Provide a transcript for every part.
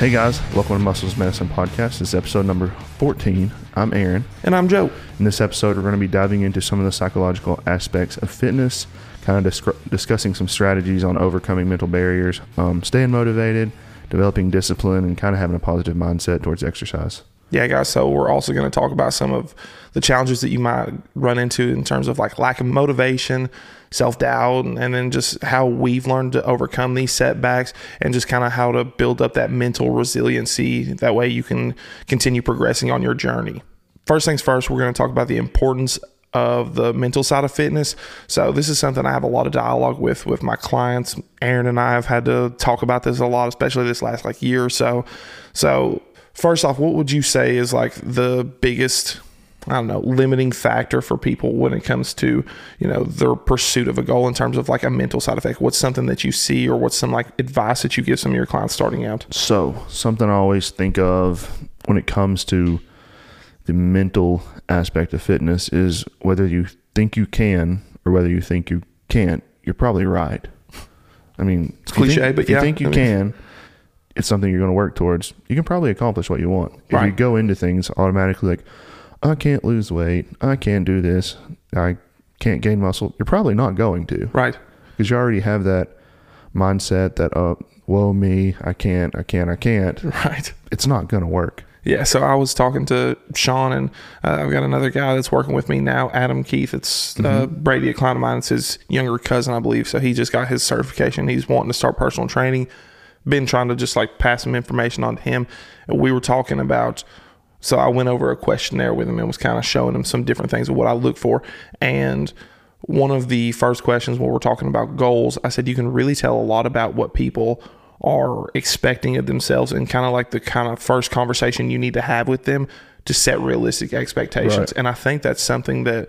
Hey guys, welcome to Muscles Medicine Podcast. This is episode number 14. I'm Aaron. And I'm Joe. In this episode, we're going to be diving into some of the psychological aspects of fitness, kind of disc- discussing some strategies on overcoming mental barriers, um, staying motivated, developing discipline, and kind of having a positive mindset towards exercise. Yeah, guys. So we're also going to talk about some of the challenges that you might run into in terms of like lack of motivation, self doubt, and then just how we've learned to overcome these setbacks and just kind of how to build up that mental resiliency. That way you can continue progressing on your journey. First things first, we're going to talk about the importance of the mental side of fitness. So this is something I have a lot of dialogue with with my clients. Aaron and I have had to talk about this a lot, especially this last like year or so. So first off, what would you say is like the biggest I don't know, limiting factor for people when it comes to, you know, their pursuit of a goal in terms of like a mental side effect? What's something that you see or what's some like advice that you give some of your clients starting out? So, something I always think of when it comes to the mental aspect of fitness is whether you think you can or whether you think you can't, you're probably right. I mean, it's cliche, think, but if you yeah, think you I mean, can, it's something you're going to work towards. You can probably accomplish what you want. If you go into things automatically like, I can't lose weight, I can't do this, I can't gain muscle, you're probably not going to Right. because you already have that mindset that, uh, whoa, me, I can't, I can't, I can't. Right. It's not going to work. Yeah, so I was talking to Sean, and uh, I've got another guy that's working with me now, Adam Keith. It's uh, Brady, a client of mine. It's his younger cousin, I believe. So he just got his certification. He's wanting to start personal training. Been trying to just like pass some information on to him. And we were talking about. So I went over a questionnaire with him and was kind of showing him some different things of what I look for. And one of the first questions when we're talking about goals, I said you can really tell a lot about what people are expecting of themselves and kind of like the kind of first conversation you need to have with them to set realistic expectations. Right. And I think that's something that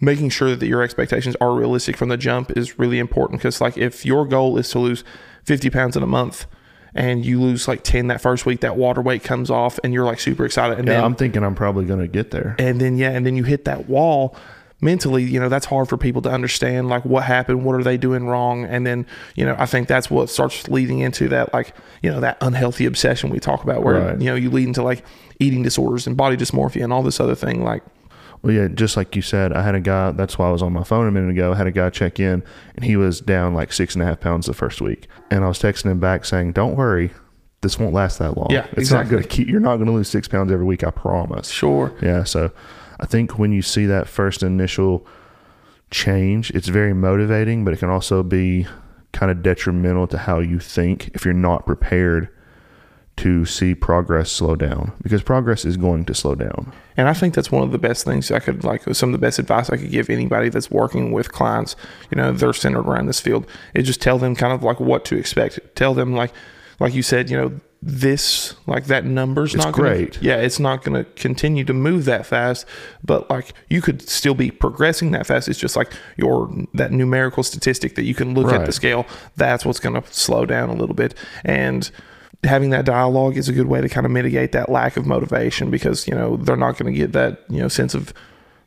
making sure that your expectations are realistic from the jump is really important because like if your goal is to lose 50 pounds in a month and you lose like 10 that first week that water weight comes off and you're like super excited and Yeah, then I'm thinking I'm probably going to get there. and then yeah and then you hit that wall mentally you know that's hard for people to understand like what happened what are they doing wrong and then you know i think that's what starts leading into that like you know that unhealthy obsession we talk about where Right. you know you lead into like eating disorders and body dysmorphia and all this other thing like Well, yeah, just like you said, I had a guy. That's why I was on my phone a minute ago. I had a guy check in, and he was down like six and a half pounds the first week. And I was texting him back saying, "Don't worry, this won't last that long. Yeah, it's not exactly. going to keep. You're not going to lose six pounds every week. I promise." sure Yeah. So, I think when you see that first initial change, it's very motivating, but it can also be kind of detrimental to how you think if you're not prepared to see progress slow down because progress is going to slow down. And I think that's one of the best things I could like some of the best advice I could give anybody that's working with clients, you know, they're centered around this field. Is just tell them kind of like what to expect. Tell them like like you said, you know, this like that number's It's not gonna, great. Yeah, it's not gonna continue to move that fast, but like you could still be progressing that fast. It's just like your that numerical statistic that you can look at the scale, that's what's gonna slow down a little bit. And having that dialogue is a good way to kind of mitigate that lack of motivation because you know they're not going to get that you know sense of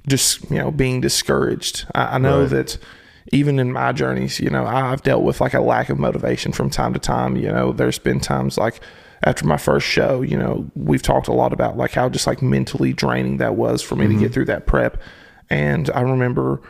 just you know being discouraged. I, I know Right. that even in my journeys, you know, I've dealt with like a lack of motivation from time to time. You know, there's been times like after my first show, you know, we've talked a lot about like how just like mentally draining that was for me to mm-hmm. get through that prep. And I remember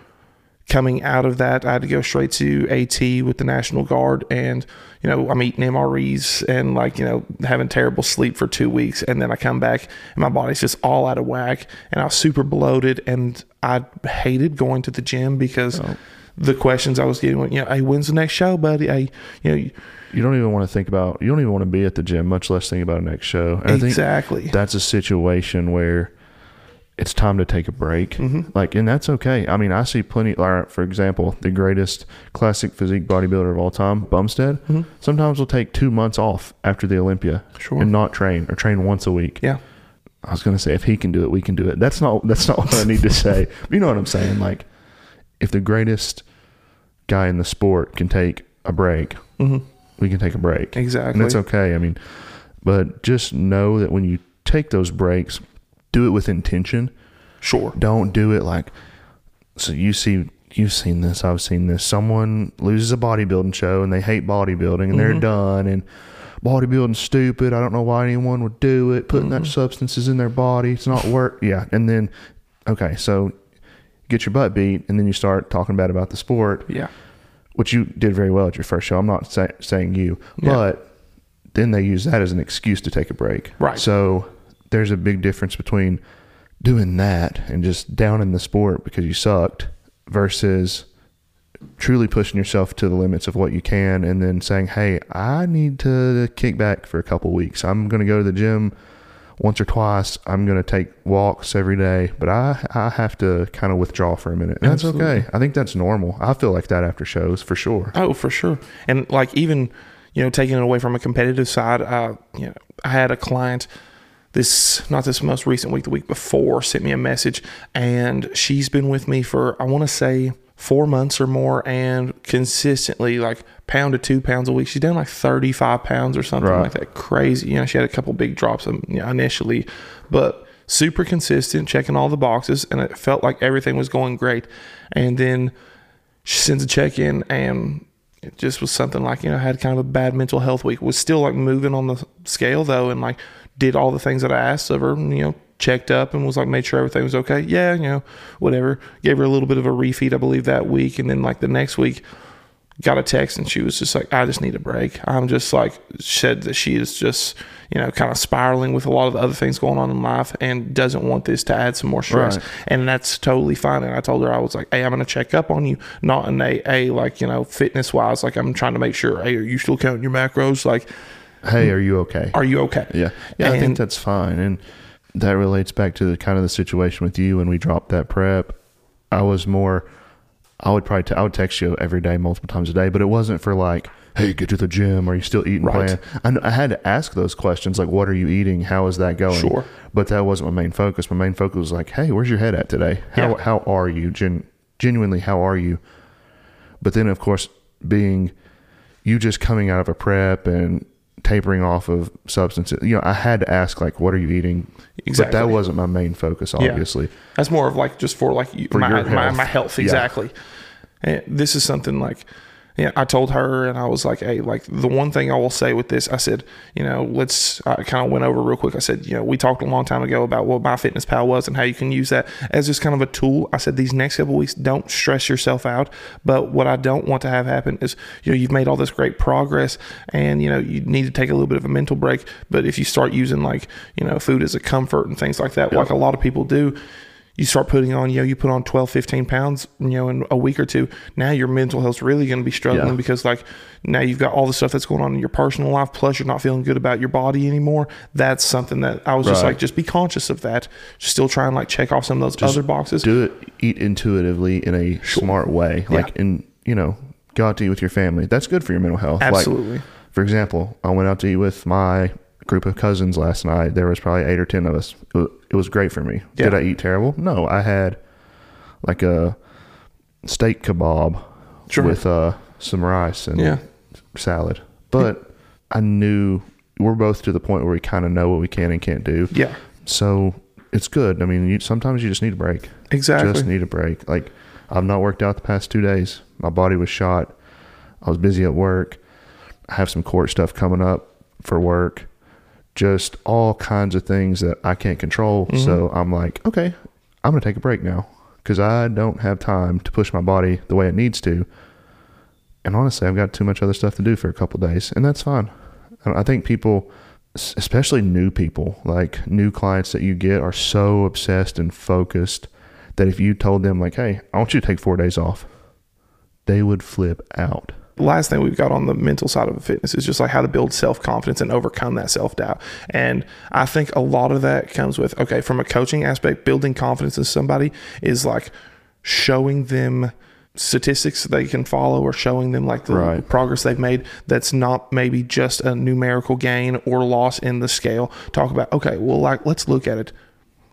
coming out of that, I had to go straight to AT with the National Guard, and you know I'm eating MREs and like you know having terrible sleep for two weeks, and then I come back and my body's just all out of whack, and I was super bloated, and I hated going to the gym because oh. the questions I was getting, you know, hey, when's the next show, buddy? Hey, you know, You don't even want to think about. You don't even want to be at the gym, much less think about a next show. And I think exactly. that's a situation where it's time to take a break. Mm-hmm. Like, and that's okay. I mean, I see plenty. Like, for example, the greatest classic physique bodybuilder of all time, Bumstead, sometimes will take two months off after the Olympia Mm-hmm. Sure. and not train or train once a week. yeah, I was gonna say if he can do it, we can do it. That's not that's not what I need to say. You know what I'm saying? Like, if the greatest guy in the sport can take a break, we can take a break. Mm-hmm. Exactly. and that's okay. I mean, but just know that when you take those breaks, do it with intention. sure. Don't do it like so. You see, you've seen this. I've seen this. Someone loses a bodybuilding show and they hate bodybuilding and they're mm-hmm. done and bodybuilding's stupid. I don't know why anyone would do it. Putting that mm-hmm. substances in their body, it's not work. Yeah, and then okay, so get your butt beat, and then you start talking bad about the sport, Yeah. which you did very well at your first show. I'm not say, saying you, Yeah. but then they use that as an excuse to take a break. Right. So there's a big difference between doing that and just down in the sport because you sucked versus truly pushing yourself to the limits of what you can and then saying, "Hey, I need to kick back for a couple weeks. I'm going to go to the gym once or twice. I'm going to take walks every day, but I I have to kind of withdraw for a minute." And that's Absolutely. okay. I think that's normal. I feel like that after shows for sure. Oh, for sure. And like even, you know, taking it away from a competitive side, uh, you know, I had a client this not this most recent week, the week before, sent me a message and she's been with me for I want to say four months or more and consistently like pound to two pounds a week. She's down like 35 pounds or something Right. like that. Crazy. You know, she had a couple big drops um, initially, but super consistent, checking all the boxes, and it felt like everything was going great. And then she sends a check in and it just was something like you know had kind of a bad mental health week was still like moving on the scale though and like did all the things that i asked of her and, you know checked up and was like made sure everything was okay yeah you know whatever gave her a little bit of a refeed i believe that week and then like the next week got a text and she was just like i just need a break i'm just like said that she is just you know kind of spiraling with a lot of the other things going on in life and doesn't want this to add some more stress Right. and that's totally fine. And I told her I was like, "Hey, I'm going to check up on you, not in a, a like you know fitness wise. Like I'm trying to make sure. Hey, are you still counting your macros? Like, Hey, are you okay? are you okay? Yeah, yeah, I think that's fine, and that relates back to the kind of the situation with you when we dropped that prep. I was more, I would probably t- I would text you every day, multiple times a day, but it wasn't for like, hey, get to the gym. Are you still eating? Right. I, I had to ask those questions like, what are you eating? How is that going? Sure. but that wasn't my main focus. My main focus was like, hey, where's your head at today? How Yeah. how are you? Gen- genuinely, how are you? But then, of course, being you just coming out of a prep and tapering off of substances, you know, I had to ask like, what are you eating? But Exactly. that wasn't my main focus, Yeah. obviously. That's more of like just for like For my, your my health. my health Yeah. exactly. And this is something like. Yeah, I told her, and I was like, "Hey, like the one thing I will say with this, I said, you know, let's." I kind of went over real quick. I said, you know, we talked a long time ago about what MyFitnessPal was and how you can use that as just kind of a tool. I said, these next couple weeks, don't stress yourself out. But what I don't want to have happen is, you know, you've made all this great progress, and you know, you need to take a little bit of a mental break. But if you start using like, you know, food as a comfort and things like that, like a lot of people do, you start putting on, you know, you put on 12, 15 pounds, you know, in a week or two. Now your mental health's really going to be struggling Yeah. because, like, now you've got all the stuff that's going on in your personal life, plus you're not feeling good about your body anymore. That's something that I was just like, just be conscious of that. Still try and like check off some of those other boxes. Do it, eat intuitively in a smart way, like in you know, go out to eat with your family. That's good for your mental health. Like, Absolutely. for example, I went out to eat with my group of cousins last night. There was probably eight or ten of us. It wa- it was great for me. Did I eat terrible? No, I had like a steak kebab Sure. with uh, some rice and Yeah. salad. But I knew we're both to the point where we kind of know what we can and can't do. Yeah. So it's good. I mean, you, sometimes you just need a break. Exactly. Just need a break. Like I've not worked out the past two days. My body was shot. I was busy at work. I have some court stuff coming up for work. Just all kinds of things that I can't control. Mm-hmm. So I'm like, okay, I'm gonna take a break now because I don't have time to push my body the way it needs to. And honestly, I've got too much other stuff to do for a couple days, and that's fine. I think people, especially new people, like new clients that you get, are so obsessed and focused that if you told them, like, hey, I want you to take four days off, they would flip out. Last thing we've got on the mental side of fitness is just like how to build self confidence and overcome that self doubt. And I think a lot of that comes with okay, from a coaching aspect, building confidence in somebody is like showing them statistics they can follow or showing them like the Right. progress they've made that's not maybe just a numerical gain or loss in the scale talk about okay well like let's look at it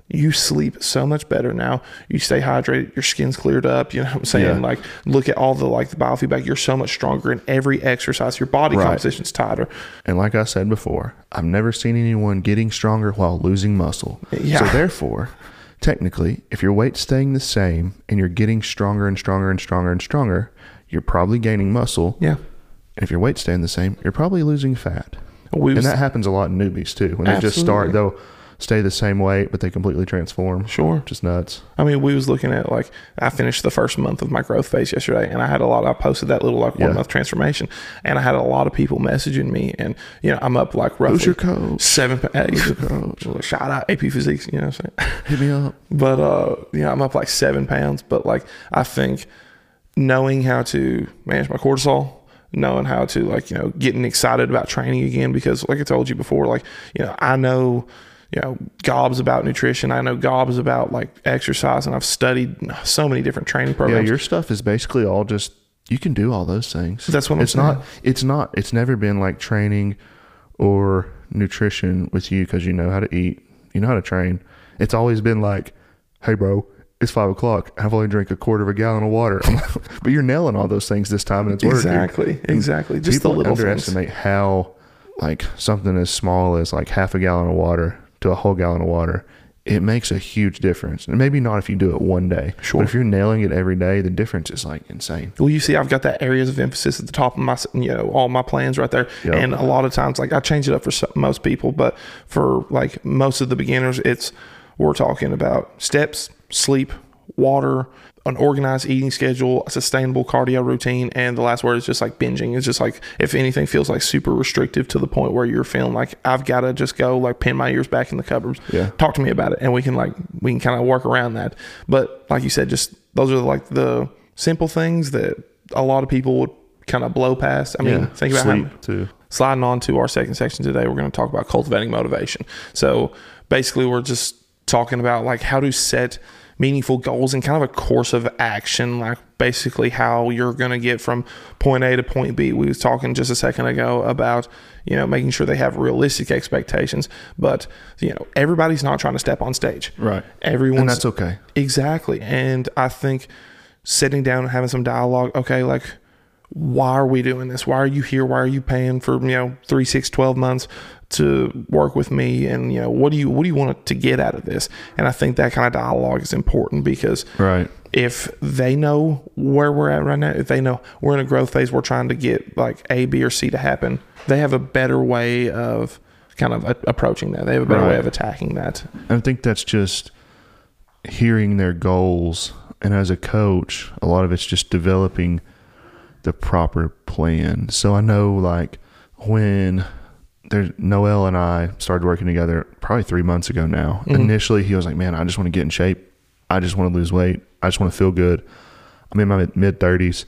you sleep so much better now. You stay hydrated. Your skin's cleared up. You know what I'm saying? Yeah. Like, look at all the like the biofeedback. You're so much stronger in every exercise. Your body Right. composition's tighter. And like I said before, I've never seen anyone getting stronger while losing muscle. Yeah. So therefore, technically, if your weight's staying the same and you're getting stronger and stronger and stronger and stronger, you're probably gaining muscle. Yeah. And if your weight's staying the same, you're probably losing fat. We and was, that happens a lot in newbies too. When they just start, Absolutely. they'll stay the same weight, but they completely transform. sure. Just nuts. I mean, we was looking at like I finished the first month of my growth phase yesterday, and I had a lot. I posted that little like one Yeah. month transformation, and I had a lot of people messaging me, and you know I'm up like roughly Who's your coach? seven. Who's your coach? shout out AP Physiques, you know what I'm saying? Hit me up. But uh, you know I'm up like seven pounds. But like, I think knowing how to manage my cortisol, knowing how to like you know getting excited about training again, because like I told you before, like you know I know you know gobs about nutrition. I know gobs about like exercise, and I've studied so many different training programs. Yeah, your stuff is basically all just you can do all those things. That's what I'm it's saying. not. It's not. It's never been like training or nutrition with you because you know how to eat, you know how to train. It's always been like, hey, bro, it's five o'clock. I've only drank a quarter of a gallon of water. But you're nailing all those things this time, and it's working. exactly, exactly. Just People the little things. underestimate how like something as small as like half a gallon of water to a whole gallon of water. It makes a huge difference, and maybe not if you do it one day. Sure. But if you're nailing it every day, the difference is like insane. Well, you see, I've got that areas of emphasis at the top of my, you know, all my plans right there. Yep. And a lot of times, like I change it up for some, most people, but for like most of the beginners, it's we're talking about steps, sleep, water, an organized eating schedule, a sustainable cardio routine, and the last word is just like binging. It's just like if anything feels like super restrictive to the point where you're feeling like I've got to just go like pin my ears back in the cupboards. Yeah. Talk to me about it, and we can like we can kind of work around that. But like you said, just those are like the simple things that a lot of people would kind of blow past. I mean, yeah, think about sleep how too. sliding on to our second section today, we're going to talk about cultivating motivation. So basically, we're just talking about like how to set meaningful goals and kind of a course of action, like basically how you're going to get from point A to point B. We was talking just a second ago about you know making sure they have realistic expectations, but you know everybody's not trying to step on stage. Right. Everyone's And that's okay. Exactly. And I think sitting down and having some dialogue, okay, like why are we doing this? Why are you here? Why are you paying for, you know, three, six, 12 months to work with me? And, you know, what do you what do you want to get out of this? And I think that kind of dialogue is important because Right. if they know where we're at right now, if they know we're in a growth phase, we're trying to get like A, B, or C to happen, they have a better way of kind of a- approaching that. They have a better way of attacking that. I think that's just hearing their goals. And as a coach, a lot of it's just developing the proper plan. So I know like when there's Noel and I started working together probably three months ago now. Mm-hmm. Initially he was like, Man, I just want to get in shape. I just want to lose weight. I just want to feel good. I'm in my mid thirties.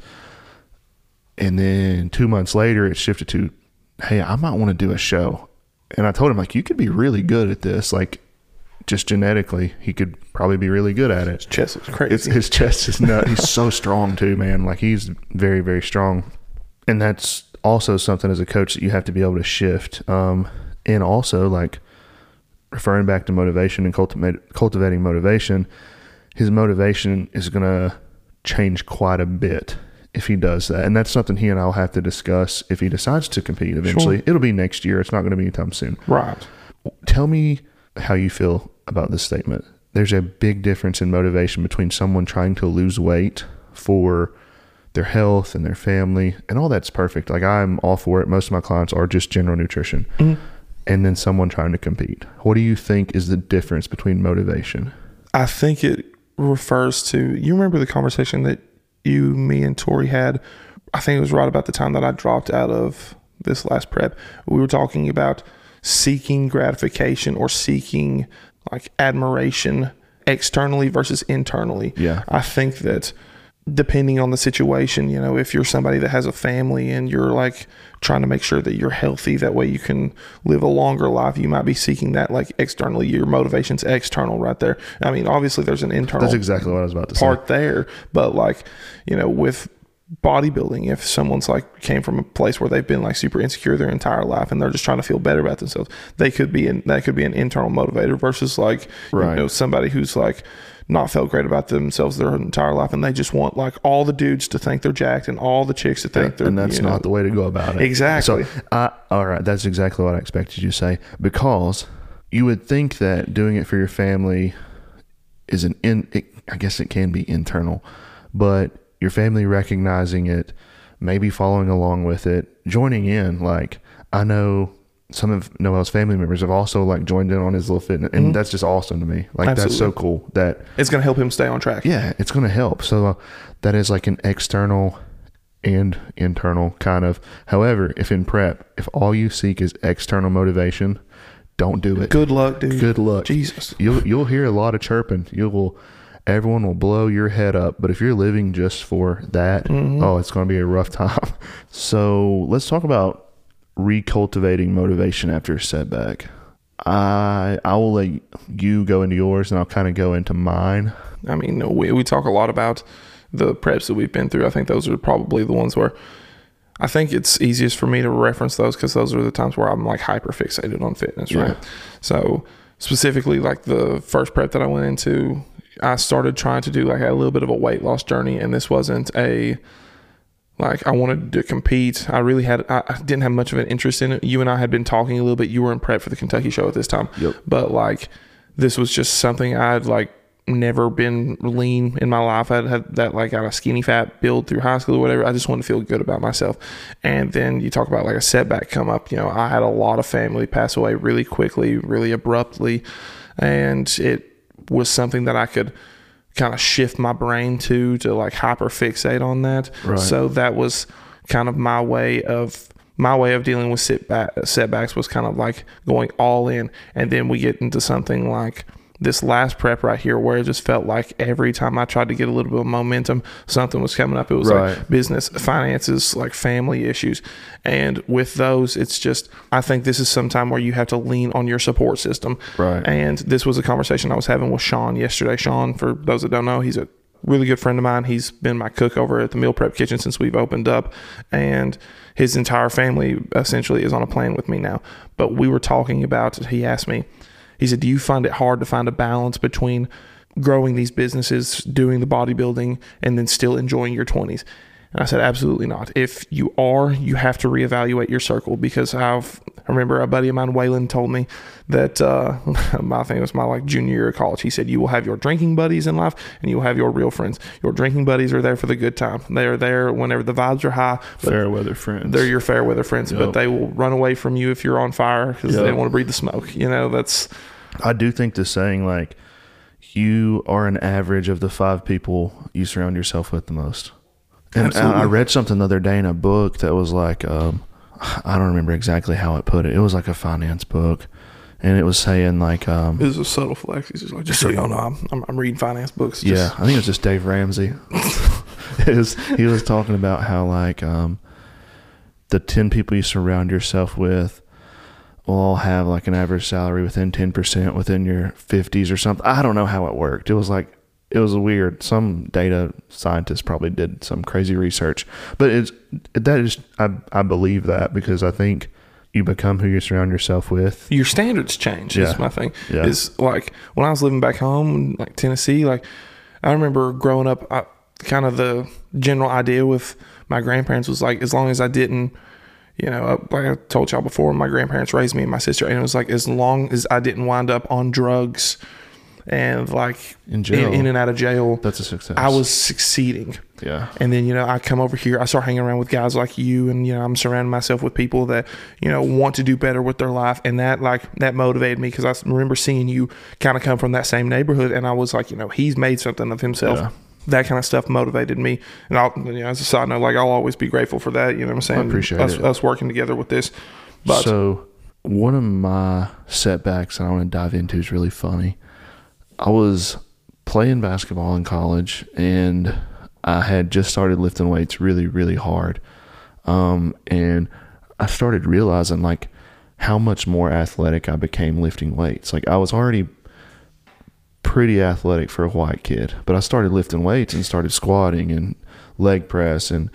And then two months later it shifted to, Hey, I might want to do a show. And I told him like you could be really good at this. Like just genetically, he could probably be really good at it. His chest was crazy. It's, his chest is nut. He's so strong too, man. Like he's very, very strong, and that's also something as a coach that you have to be able to shift. Um, and also like referring back to motivation and cultivate, cultivating motivation, his motivation is gonna change quite a bit if he does that, and that's something he and I'll have to discuss if he decides to compete eventually. It'll be next year. It's not going to be anytime soon right. tell me how you feel about this statement. There's a big difference in motivation between someone trying to lose weight for their health and their family, and all that's perfect. Like I'm all for it. Most of my clients are just general nutrition. Mm-hmm. And then someone trying to compete. What do you think is the difference between motivation? I think it refers to you remember the conversation that you, me, and Tori had. I think it was right about the time that I dropped out of this last prep. We were talking about seeking gratification or seeking like admiration externally versus internally. Yeah. I think that depending on the situation, you know, if you're somebody that has a family and you're like trying to make sure that you're healthy, that way you can live a longer life, you might be seeking that like externally. Your motivation's external right there. I mean, obviously there's an internal That's exactly what I was about to say. part there, but like, you know, with bodybuilding, if someone's like came from a place where they've been like super insecure their entire life and they're just trying to feel better about themselves, they could be in that could be an internal motivator versus like Right. you know somebody who's like not felt great about themselves their entire life and they just want like all the dudes to think they're jacked and all the chicks to think they're and that's you know, not the way to go about it. Exactly. So, I, all right, that's exactly what I expected you to say because you would think that doing it for your family is an in. It, I guess it can be internal, but your family recognizing it, maybe following along with it, joining in. Like I know some of Noel's family members have also like joined in on his little fitness, and that's just awesome to me. Like that's so cool that It's going to help him stay on track. yeah, it's going to help. So uh, that is like an external and internal kind of. However, if in prep, if all you seek is external motivation, don't do it. Good luck, dude. Good luck. Jesus. You'll you'll hear a lot of chirping. You will everyone will blow your head up. But if you're living just for that, oh, it's going to be a rough time. So let's talk about recultivating motivation after a setback. I I will let you go into yours, and I'll kind of go into mine. I mean, we, we talk a lot about the preps that we've been through. I think those are probably the ones where I think it's easiest for me to reference those because those are the times where I'm like hyper fixated on fitness, Yeah. right? So, specifically, like the first prep that I went into, I started trying to do like a little bit of a weight loss journey, and this wasn't a like I wanted to compete. I really had I, didn't have much of an interest in it. You and I had been talking a little bit. You were in prep for the Kentucky show at this time. Yep. But like this was just something I'd like never been lean in my life. I'd had that like kind of skinny fat build through high school or whatever. I just wanted to feel good about myself. And then you talk about like a setback come up. You know, I had a lot of family pass away really quickly, really abruptly, and it was something that I could kind of shift my brain to to like hyper fixate on that. Right. So that was kind of my way of my way of dealing with setback, setbacks was kind of like going all in, and then we get into something like this last prep right here, where it just felt like every time I tried to get a little bit of momentum, something was coming up. It was Right. like business, finances, like family issues, and with those, it's just I think this is some time where you have to lean on your support system. Right. And this was a conversation I was having with Sean yesterday. Sean, for those that don't know, he's a really good friend of mine. He's been my cook over at the meal prep kitchen since we've opened up, and his entire family essentially is on a plan with me now. But we were talking about. He asked me, he said, "Do you find it hard to find a balance between growing these businesses, doing the bodybuilding, and then still enjoying your 20s?" And I said, absolutely not. If you are, you have to reevaluate your circle because I've I remember a buddy of mine, Waylon, told me that uh, I think it was my like junior year of college. He said you will have your drinking buddies in life and you will have your real friends. Your drinking buddies are there for the good time. They are there whenever the vibes are high. Fair weather friends. they're your fair weather friends, but they will run away from you if you're on fire because they Yep. don't want to breathe the smoke. You know, that's I do think the saying like you are an average of the five people you surround yourself with the most. And I, I read something the other day in a book that was like um, I don't remember exactly how it put it. It was like a finance book, and it was saying like um, it was a subtle flex. He's just like, just so y'all know, I'm, I'm, I'm reading finance books. yeah, I think it was just Dave Ramsey. was, he was talking about how like um, the ten people you surround yourself with will all have like an average salary within ten percent within your fifties or something. I don't know how it worked. It was like it was weird. Some data scientist probably did some crazy research, but it's that is I I believe that because I think you become who you surround yourself with. your standards change Yeah. is my thing Yeah. is like when i was living back home like tennessee like i remember growing up I, kind of the general idea with my grandparents was like as long as i didn't you know like i told y'all before my grandparents raised me and my sister and it was like as long as i didn't wind up on drugs and like In jail. in, and out of jail That's a success. i was succeeding yeah. and then, you know, I come over here, I start hanging around with guys like you, and, you know, I'm surrounding myself with people that, you know, want to do better with their life. And that, like, that motivated me because I remember seeing you kind of come from that same neighborhood. And I was like, you know, he's made something of himself. Yeah. That kind of stuff motivated me. And I'll, you know, as a side note, like, I'll always be grateful for that. You know what I'm saying? appreciate us, it. Us working together with this. But so one of my setbacks that I want to dive into is really funny. I was playing basketball in college and I had just started lifting weights really, really hard. Um, and I started realizing like how much more athletic I became lifting weights. Like I was already pretty athletic for a white kid, but I started lifting weights and started squatting and leg press and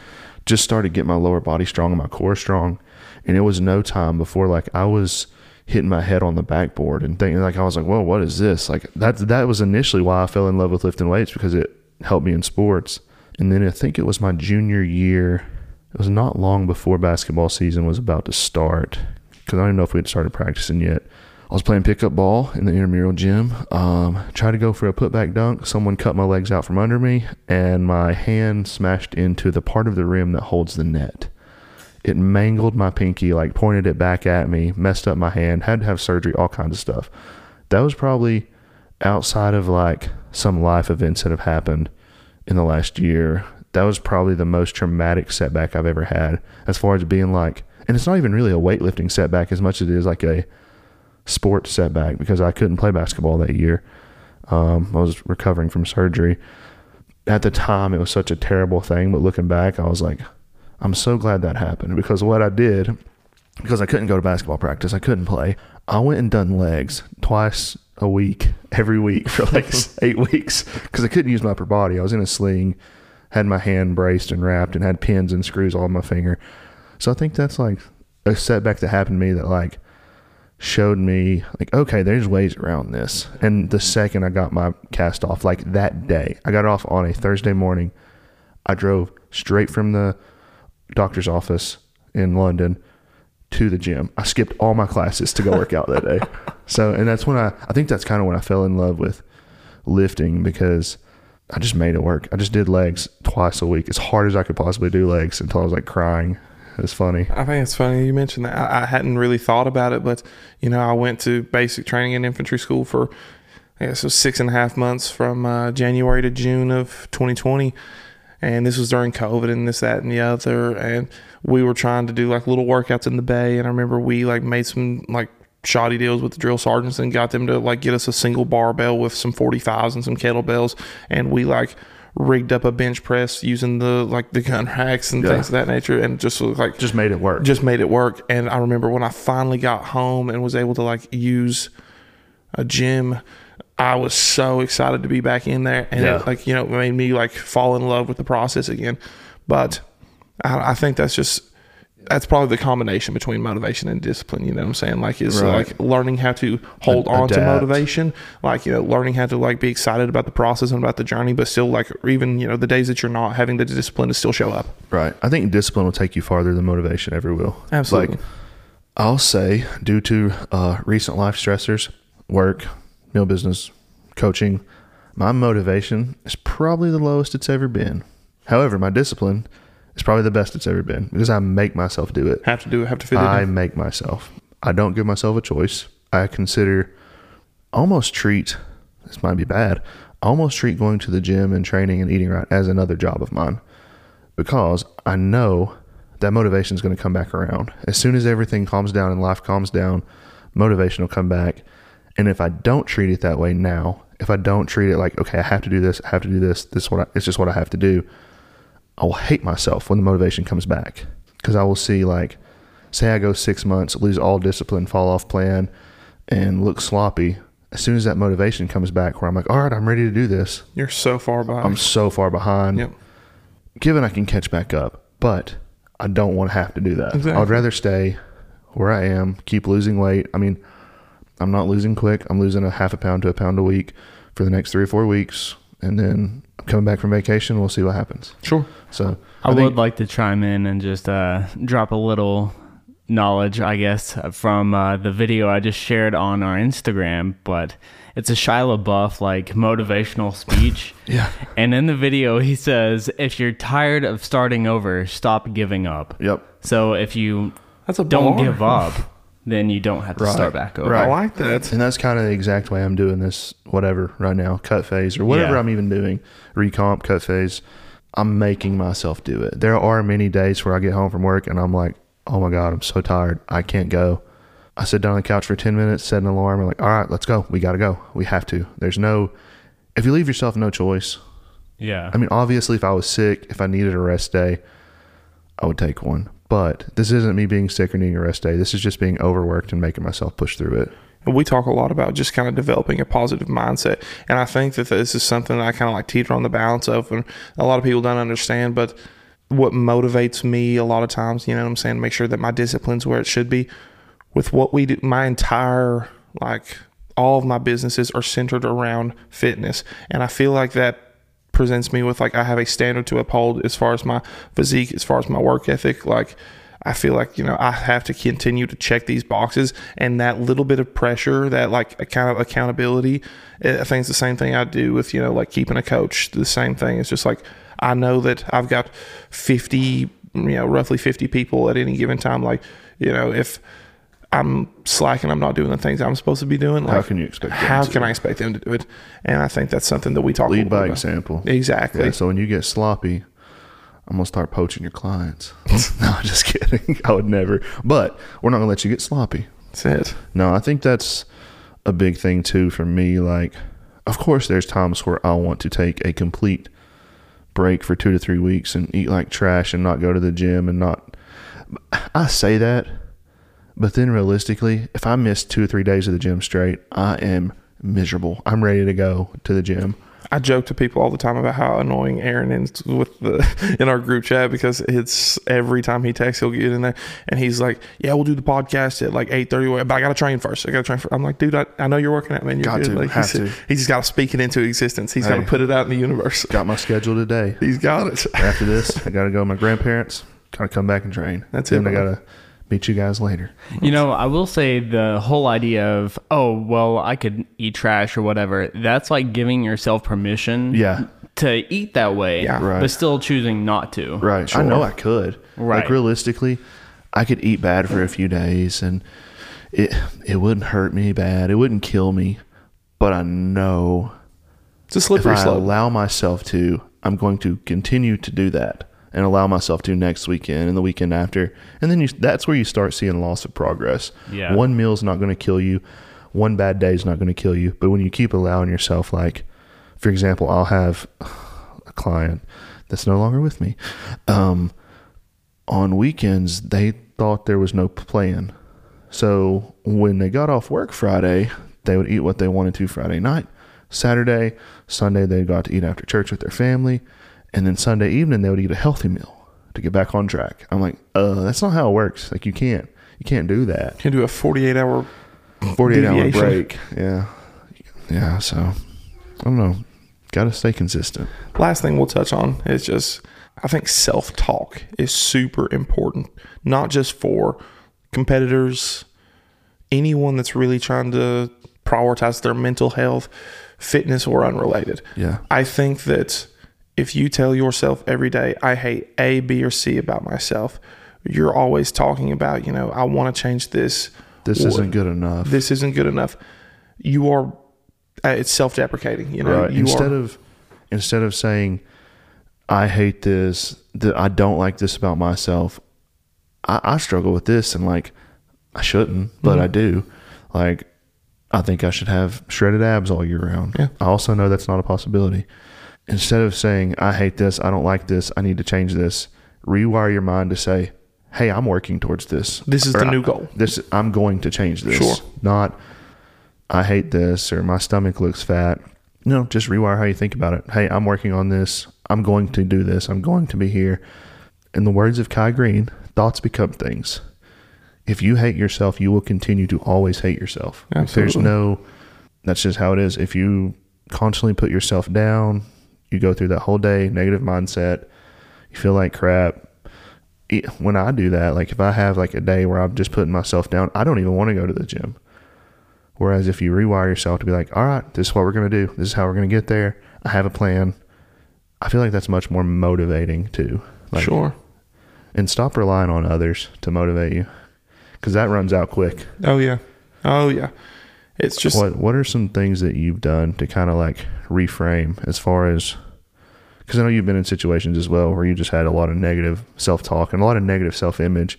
just started getting my lower body strong and my core strong. And it was no time before like I was hitting my head on the backboard and thinking like I was like, whoa, what is this? Like that that was initially why I fell in love with lifting weights because it helped me in sports. And then I think it was my junior year. It was not long before basketball season was about to start because I don't know if we had started practicing yet. I was playing pickup ball in the intramural gym. Um, tried to go for a putback dunk. Someone cut my legs out from under me, and my hand smashed into the part of the rim that holds the net. It mangled my pinky, like pointed it back at me, messed up my hand, had to have surgery, all kinds of stuff. That was probably outside of like some life events that have happened in the last year. That was probably the most traumatic setback I've ever had as far as being like, and it's not even really a weightlifting setback as much as it is like a sports setback because I couldn't play basketball that year. Um, I was recovering from surgery. At the time, it was such a terrible thing, but looking back, I was like, I'm so glad that happened because what I did, because I couldn't go to basketball practice, I couldn't play. I went and done legs twice a week, every week for like eight weeks because I couldn't use my upper body. I was in a sling, had my hand braced and wrapped, and had pins and screws all on my finger. So I think that's like a setback that happened to me that like showed me like okay there's ways around this and the second i got my cast off like that day i got off on a thursday morning i drove straight from the doctor's office in london to the gym. I skipped all my classes to go work out that day. So and that's when i i think that's kind of when i fell in love with lifting because i just made it work. I just did legs twice a week as hard as i could possibly do legs until i was like crying. It's funny. I think it's funny you mentioned that. I, I hadn't really thought about it, but you know, I went to basic training in infantry school for I guess it was six and a half months from uh, January to June of 2020, and this was during COVID and this, that, and the other. And we were trying to do like little workouts in the bay, and I remember we like made some like shoddy deals with the drill sergeants and got them to like get us a single barbell with some 45s and some kettlebells, and we like rigged up a bench press using the like the gun racks and Yeah. things of that nature, and just like just made it work just made it work. And I remember when I finally got home and was able to like use a gym, I was so excited to be back in there, and Yeah. it like you know it made me like fall in love with the process again. But I, I think that's just that's probably the combination between motivation and discipline. You know what I'm saying? Like is Right. like learning how to hold Ad- on to motivation, like you know learning how to like be excited about the process and about the journey, but still like even you know the days that you're not having the discipline to still show up. Right. I think discipline will take you farther than motivation ever will. Absolutely. Like, I'll say, due to uh, recent life stressors, work, meal business, coaching, my motivation is probably the lowest it's ever been. However, my discipline is probably the best it's ever been because I make myself do it. Have to do it. Have to fit it I in. make myself. I don't give myself a choice. I consider almost treat this might be bad. Almost treat going to the gym and training and eating right as another job of mine because I know that motivation is going to come back around. As soon as everything calms down and life calms down, motivation will come back. And if I don't treat it that way now, if I don't treat it like, okay, I have to do this, I have to do this, this is what I, it's just what I have to do, I will hate myself when the motivation comes back because I will see like, say I go six months, lose all discipline, fall off plan, and look sloppy. As soon as that motivation comes back, where I'm like, all right, I'm ready to do this, You're so far behind. I'm so far behind. Yep. Given I can catch back up, but I don't want to have to do that. Exactly. I'd rather stay where I am, keep losing weight. I mean, I'm not losing quick. I'm losing a half a pound to a pound a week for the next three or four weeks, and then coming back from vacation. We'll see what happens. Sure. So I, think- would like to chime in and just uh, drop a little knowledge, I guess, from uh, the video I just shared on our Instagram. But it's a Shia LaBeouf like motivational speech. yeah, And in the video, he says, "If you're tired of starting over, stop giving up." yep. So if you That's a don't bar. give up, then you don't have to Right. start back over. Right. I like that. And that's kind of the exact way I'm doing this, whatever, right now, cut phase or whatever Yeah. I'm even doing, recomp, cut phase. I'm making myself do it. There are many days where I get home from work and I'm like, oh my God, I'm so tired. I can't go. I sit down on the couch for 10 minutes, set an alarm. I'm like, all right, let's go. We got to go. We have to. There's no, if you leave yourself no choice, Yeah. I mean, obviously, if I was sick, if I needed a rest day, I would take one. But this isn't me being sick or needing a rest day. This is just being overworked and making myself push through it. And we talk a lot about just kind of developing a positive mindset. And I think that this is something that I kind of like teeter on the balance of, and a lot of people don't understand. But what motivates me a lot of times, you know what I'm saying, make sure that my discipline's where it should be. With what we do, my entire, like, all of my businesses are centered around fitness. And I feel like that presents me with like I have a standard to uphold as far as my physique, as far as my work ethic. Like I feel like you know I have to continue to check these boxes, and that little bit of pressure, that like a kind of accountability. Eh, I think it's the same thing I do with you know like keeping a coach. The same thing. It's just like I know that I've got fifty you know roughly 50 people at any given time like you know if i'm slacking i'm not doing the things i'm supposed to be doing like How can you expect how to? can i expect them to do it and i think that's something that we talk Lead by about. example. exactly Yeah, so when you get sloppy, I'm gonna start poaching your clients. no, I'm just kidding. I would never. But we're not gonna let you get sloppy. that's it No, I think that's a big thing too for me. Like, of course, there's times where I want to take a complete break for two to three weeks and eat like trash and not go to the gym and not. I say that, but then realistically, if I miss two or three days of the gym straight, I am miserable. I'm ready to go to the gym. I joke to people all the time about how annoying Aaron is with the in our group chat because it's every time he texts he'll get in there and he's like, "Yeah, we'll do the podcast at like eight thirty, but I got to train first. I got to train first." I'm like, "Dude, I, I know you're working out, man. You're Got good. to, like, have he's, to. he's got to speak it into existence. He's got to put it out in the universe. Got my schedule today. He's got it. After this, I got to go to my grandparents. Got to come back and train. That's then it, I got to meet you guys later. You know, I will say the whole idea of, oh, well, I could eat trash or whatever, that's like giving yourself permission Yeah. to eat that way, Yeah. Right. but still choosing not to. Right. I know I could. Right. Like realistically, I could eat bad for a few days and it it wouldn't hurt me bad. It wouldn't kill me. But I know It's a if slippery I slope. allow myself to, I'm going to continue to do that and allow myself to next weekend and the weekend after. And then you that's where you start seeing loss of progress. Yeah. One meal's not going to kill you. One bad day is not going to kill you. But when you keep allowing yourself like for example, I'll have a client that's no longer with me. Um, on weekends, they thought there was no plan. So when they got off work Friday, they would eat what they wanted to Friday night. Saturday, Sunday, they got to eat after church with their family. And then Sunday evening, they would eat a healthy meal to get back on track. I'm like, uh, that's not how it works. Like, you can't, you can't do that. can do a 48 hour 48 hour break. Yeah. Yeah. So I don't know. Got to stay consistent. last thing we'll touch on is just I think self talk is super important, not just for competitors, anyone that's really trying to prioritize their mental health, fitness, or unrelated. Yeah. I think that if you tell yourself every day, I hate A, B, or C about myself, you're always talking about, you know, I want to change this. This or isn't good enough. This isn't good enough. You are, uh, it's self deprecating. You know, right. you Instead are, of instead of saying, I hate this, that I don't like this about myself. I, I struggle with this and like I shouldn't, but Mm-hmm. I do. Like I think I should have shredded abs all year round. Yeah. I also know that's not a possibility. Instead of saying, I hate this, I don't like this, I need to change this, rewire your mind to say, Hey, I'm working towards this. This is Or the new goal. This I'm going to change this. Sure. Not I hate this or my stomach looks fat. No, just rewire how you think about it. Hey, I'm working on this. I'm going to do this. I'm going to be here. In the words of Kai Greene, thoughts become things. If you hate yourself, you will continue to always hate yourself. If there's no, that's just how it is. If you constantly put yourself down, you go through that whole day, negative mindset, you feel like crap. When I do that, like if I have like a day where I'm just putting myself down, I don't even want to go to the gym. Whereas if you rewire yourself to be like, all right, this is what we're going to do. This is how we're going to get there. I have a plan. I feel like that's much more motivating too. Like, sure. And stop relying on others to motivate you because that runs out quick. Oh yeah. Oh yeah. It's just what What are some things that you've done to kind of like reframe as far as because I know you've been in situations as well where you just had a lot of negative self talk and a lot of negative self image,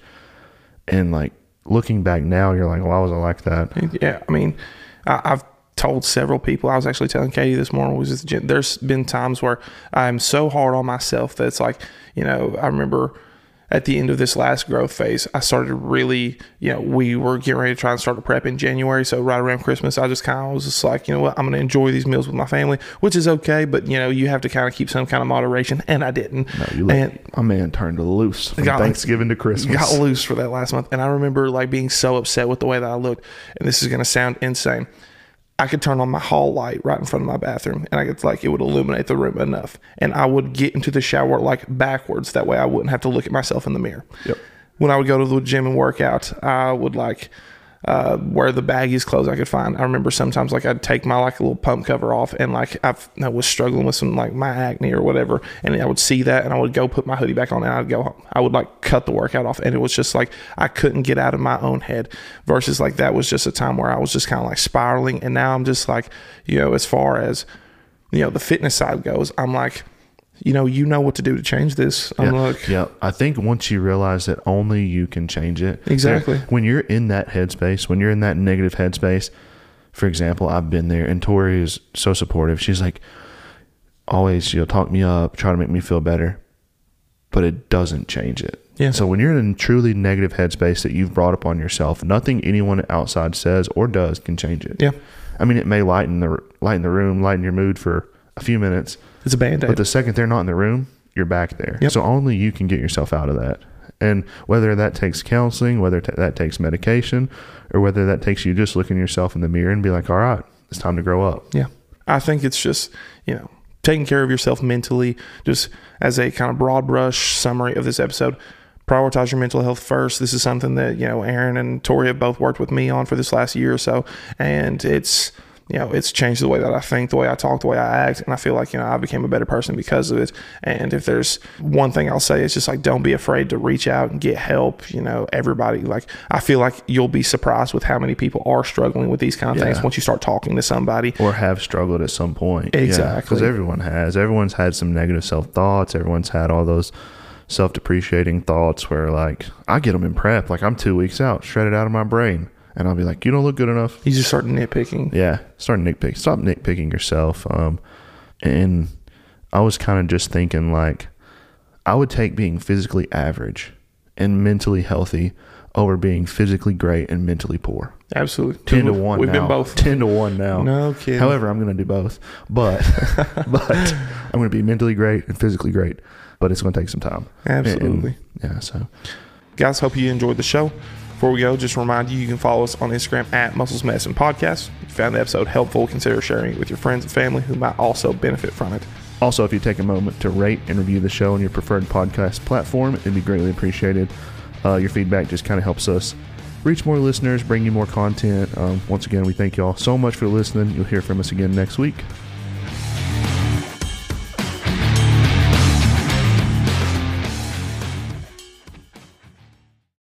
and like looking back now, you're like, why was I like that? yeah. I mean, I, I've told several people. I was actually telling Katie this morning. Was the. There's been times where I'm so hard on myself that it's like you know. I remember at the end of this last growth phase, I started really, you know, we were getting ready to try and start a prep in January. So right around Christmas, I just kind of was just like, you know what, I'm going to enjoy these meals with my family, which is okay. But you know, you have to kind of keep some kind of moderation, and I didn't. No, you and my man turned loose from Got- Thanksgiving to Christmas. got loose for that last month. And I remember like being so upset with the way that I looked. And this is going to sound insane. I could turn on my hall light right in front of my bathroom and I could like it would illuminate the room enough. And I would get into the shower like backwards. That way I wouldn't have to look at myself in the mirror. Yep. When I would go to the gym and work out, I would like uh, wear the baggiest clothes I could find. I remember sometimes like I'd take my like a little pump cover off and like I've, I was struggling with some like my acne or whatever, and I would see that and I would go put my hoodie back on and I'd go home. I would like cut the workout off, and it was just like I couldn't get out of my own head. Versus like that was just a time where I was just kind of like spiraling, and now I'm just like you know as far as you know the fitness side goes, I'm like you know, you know what to do to change this. I'm yeah. like, yeah. I think once you realize that only you can change it. Exactly. when you're in that headspace, when you're in that negative headspace, for example, I've been there, and Tori is so supportive. She's like, always, she'll talk me up, try to make me feel better, but it doesn't change it. Yeah. So when you're in a truly negative headspace that you've brought upon yourself, nothing anyone outside says or does can change it. yeah, I mean, it may lighten the lighten the room, lighten your mood for a few minutes, it's a band aid. but the second they're not in the room, you're back there. Yep. So only you can get yourself out of that. And whether that takes counseling, whether t- that takes medication, or whether that takes you just looking yourself in the mirror and be like, all right, it's time to grow up. Yeah. I think it's just, you know, taking care of yourself mentally, just as a kind of broad brush summary of this episode. Prioritize your mental health first. This is something that, you know, Aaron and Tori have both worked with me on for this last year or so. And it's, you know, it's changed the way that I think, the way I talk, the way I act. And I feel like, you know, I became a better person because of it. And if there's one thing I'll say, it's just like, don't be afraid to reach out and get help. You know, everybody, like, I feel like you'll be surprised with how many people are struggling with these kind of things once you start talking to somebody. Or have struggled at some point. Exactly. Because everyone has. Everyone's had some negative self thoughts. Everyone's had all those self depreciating thoughts where, like, I get them in prep. Like, I'm two weeks out, shredded out of my brain. And I'll be like, you don't look good enough. You just start nitpicking. Yeah, start nitpick. Stop nitpicking yourself. Um, and I was kind of just thinking like, I would take being physically average and mentally healthy over being physically great and mentally poor. Absolutely. Ten to one. We've now. been both. Ten to one now. No kidding. However, I'm going to do both, but but I'm going to be mentally great and physically great. But it's going to take some time. And- Absolutely. yeah. So Guys, hope you enjoyed the show. Before we go, just remind you you can follow us on Instagram at Muscles Medicine Podcast. If you found the episode helpful, consider sharing it with your friends and family who might also benefit from it. Also, if you take a moment to rate and review the show on your preferred podcast platform, it'd be greatly appreciated. Uh, your feedback just kind of helps us reach more listeners, bring you more content. Um, once again, we thank you all so much for listening. You'll hear from us again next week.